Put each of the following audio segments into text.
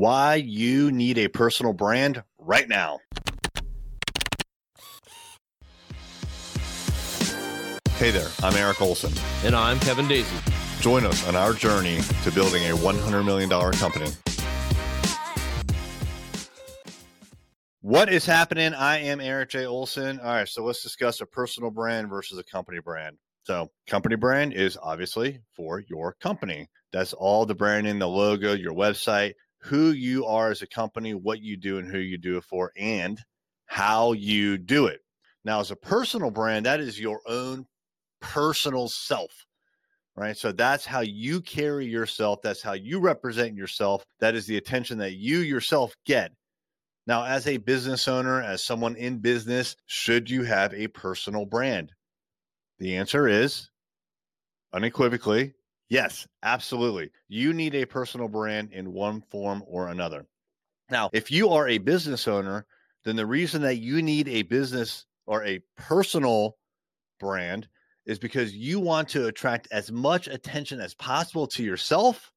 why you need a personal brand right now. Hey there, I'm Eric Olson. And I'm Kevin Daisy. Join us on our journey to building a $100 million company. What is happening? I am Eric J. Olson. All right, so let's discuss a personal brand versus a company brand. So, company brand is obviously for your company. That's all the branding, the logo, your website, who you are as a company, what you do, and who you do it for, and how you do it. Now, as a personal brand, that is your own personal self, right? So that's how you carry yourself. That's how you represent yourself. That is the attention that you yourself get now, as a business owner, as someone in business, should you have a personal brand? The answer is unequivocally yes, absolutely. You need a personal brand in one form or another. Now, if you are a business owner, then the reason that you need a business or a personal brand is because you want to attract as much attention as possible to yourself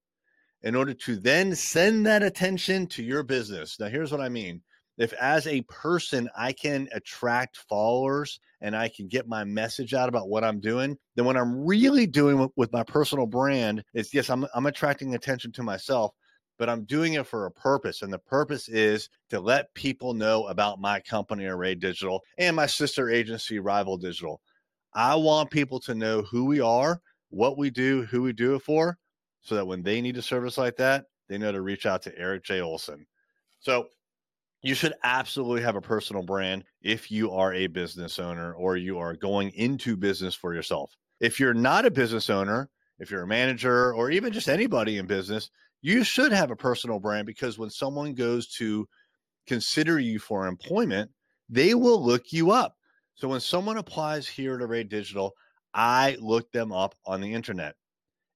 in order to then send that attention to your business. Now, here's what I mean. If as a person I can attract followers and I can get my message out about what I'm doing, then what I'm really doing with, my personal brand is yes, I'm, I'm attracting attention to myself, but I'm doing it for a purpose. And the purpose is to let people know about my company, Array Digital, and my sister agency, Rival Digital. I want people to know who we are, what we do, who we do it for, so that when they need a service like that, they know to reach out to Eric J. Olson. So you should absolutely have a personal brand if you are a business owner or you are going into business for yourself. If you're not a business owner, if you're a manager or even just anybody in business, you should have a personal brand because when someone goes to consider you for employment, they will look you up. So when someone applies here at Array Digital, I look them up on the internet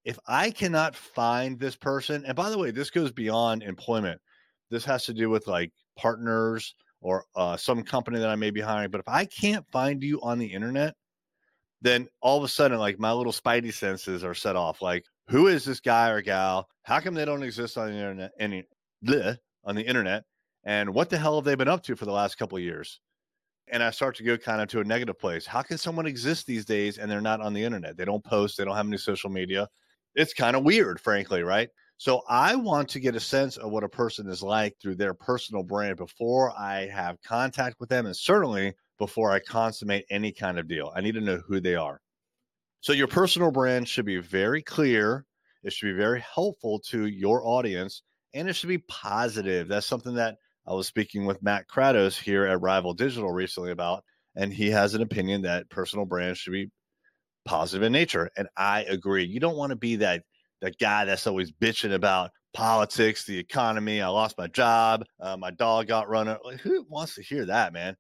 if I cannot find this person, and by the way, this goes beyond employment. This has to do with like partners or uh, some company that I may be hiring. But if I can't find you on the internet, then all of a sudden, like my little spidey senses are set off. Like, who is this guy or gal? How come they don't exist on the internet? Any bleh, on the internet? And what the hell have they been up to for the last couple of years? And I start to go kind of to a negative place. How can someone exist these days and they're not on the internet? They don't post, they don't have any social media it's kind of weird, frankly, right? So I want to get a sense of what a person is like through their personal brand before I have contact with them, and certainly before I consummate any kind of deal. I need to know who they are. So your personal brand should be very clear. It should be very helpful to your audience, and it should be positive. That's something that I was speaking with Matt Kratos here at Rival Digital recently about, and he has an opinion that personal brands should be positive in nature. And I agree. You don't want to be that that guy that's always bitching about politics, the economy. I lost my job. Uh, my dog got run. Over. Like, who wants to hear that, man?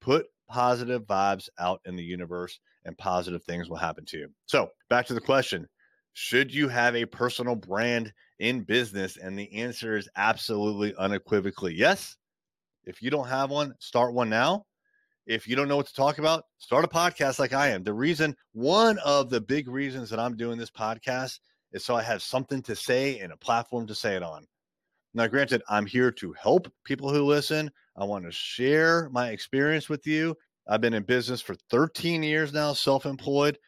Put positive vibes out in the universe, and positive things will happen to you. So back to the question: Should you have a personal brand in business? And the answer is absolutely, unequivocally yes. If you don't have one, start one now if you don't know what to talk about, start a podcast like I am. The reason, one of the big reasons that I'm doing this podcast is so I have something to say and a platform to say it on. Now, granted, I'm here to help people who listen. I want to share my experience with you. I've been in business for 13 years now, self employed.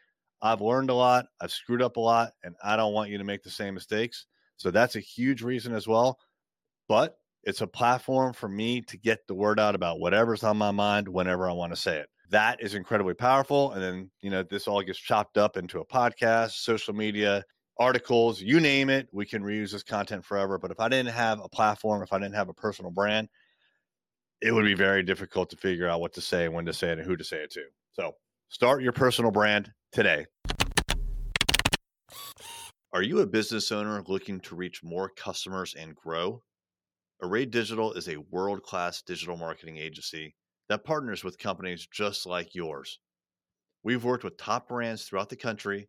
I've learned a lot, I've screwed up a lot, and I don't want you to make the same mistakes. So that's a huge reason as well. But it's a platform for me to get the word out about whatever's on my mind whenever I want to say it. That is incredibly powerful. And then, you know, this all gets chopped up into a podcast, social media, articles, you name it. We can reuse this content forever. But if I didn't have a platform, if I didn't have a personal brand, it would be very difficult to figure out what to say, when to say it, and who to say it to. So start your personal brand today. Are you a business owner looking to reach more customers and grow? Array Digital is a world class digital marketing agency that partners with companies just like yours. We've worked with top brands throughout the country